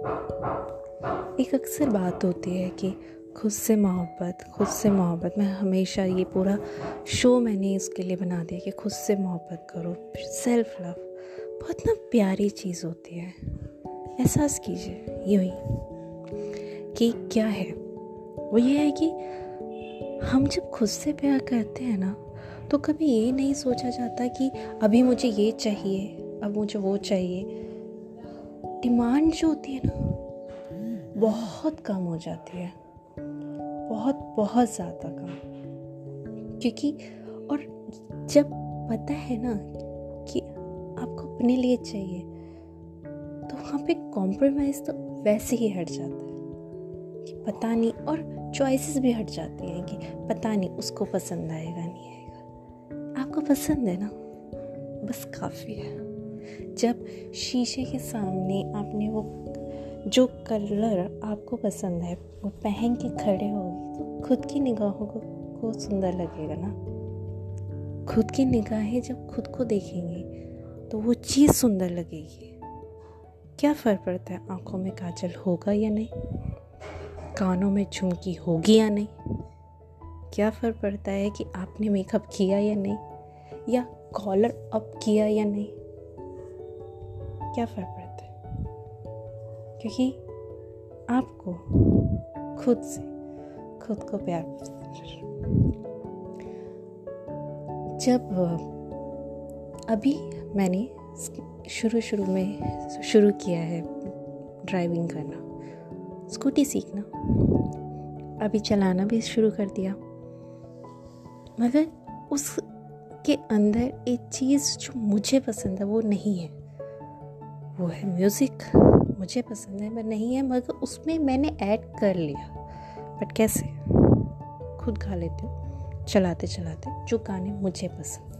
एक अक्सर बात होती है कि खुद से मोहब्बत, खुद से मोहब्बत। मैं हमेशा ये पूरा शो मैंने इसके लिए बना दिया कि खुद से मोहब्बत करो सेल्फ लव बहुत ना प्यारी चीज़ होती है। एहसास कीजिए, यूँ ही कि क्या है? वो ये है कि हम जब खुद से प्यार करते हैं ना तो कभी ये नहीं सोचा जाता कि अभी मुझे ये चाहिए, अब मुझे वो चाहिए। डिमांड जो होती है ना, बहुत कम हो जाती है। बहुत बहुत ज़्यादा कम। क्योंकि, और जब पता है ना कि आपको अपने लिए चाहिए तो वहाँ पे कॉम्प्रोमाइज़ तो वैसे ही हट जाता है कि पता नहीं, और चॉइसेस भी हट जाती हैं कि पता नहीं, उसको पसंद आएगा, नहीं आएगा। आपको पसंद है ना, बस काफ़ी है। जब शीशे के सामने आपने वो जो कलर आपको पसंद है वो पहन के खड़े होगे तो खुद की निगाहों को, को सुंदर लगेगा ना? खुद की निगाहें जब खुद को देखेंगे तो वो चीज़ सुंदर लगेगी। क्या फ़र्क पड़ता है आँखों में काजल होगा या नहीं? कानों में झुमकी होगी या नहीं? क्या फ़र्क पड़ता है कि आपने मेकअप किया या नहीं? या कॉलर अप किया या नहीं? क्या फ़र्क पड़ता है? क्योंकि आपको खुद से, खुद को प्यार जब, अभी मैंने शुरू शुरू में शुरू किया है ड्राइविंग करना स्कूटी सीखना, अभी चलाना भी शुरू कर दिया। मगर उसके अंदर एक चीज़ जो मुझे पसंद है वो नहीं है। वो है म्यूज़िक मुझे पसंद है, पर नहीं है, मगर उसमें मैंने ऐड कर लिया। बट कैसे? खुद गा लेती हूँ। चलाते चलाते जो गाने मुझे पसंद।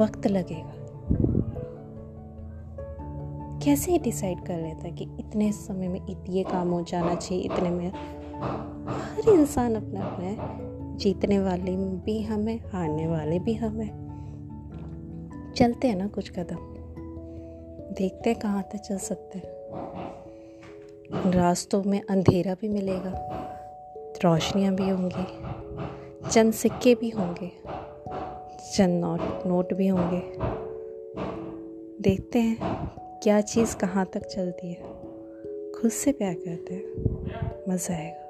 वक्त लगेगा। कैसे डिसाइड कर लेता कि इतने समय में ये काम हो जाना चाहिए, इतने में? हर इंसान अपना अपना है। जीतने वाले भी हम, हारने वाले भी हम। हैं चलते हैं ना कुछ कदम। देखते हैं कहाँ तक चल सकते हैं। रास्तों में अंधेरा भी मिलेगा, रोशनियाँ भी होंगी, चंद सिक्के भी होंगे, चंद नोट नोट भी होंगे। देखते हैं क्या चीज़ कहाँ तक चलती है। खुद से प्यार करते हैं, मज़ा आएगा।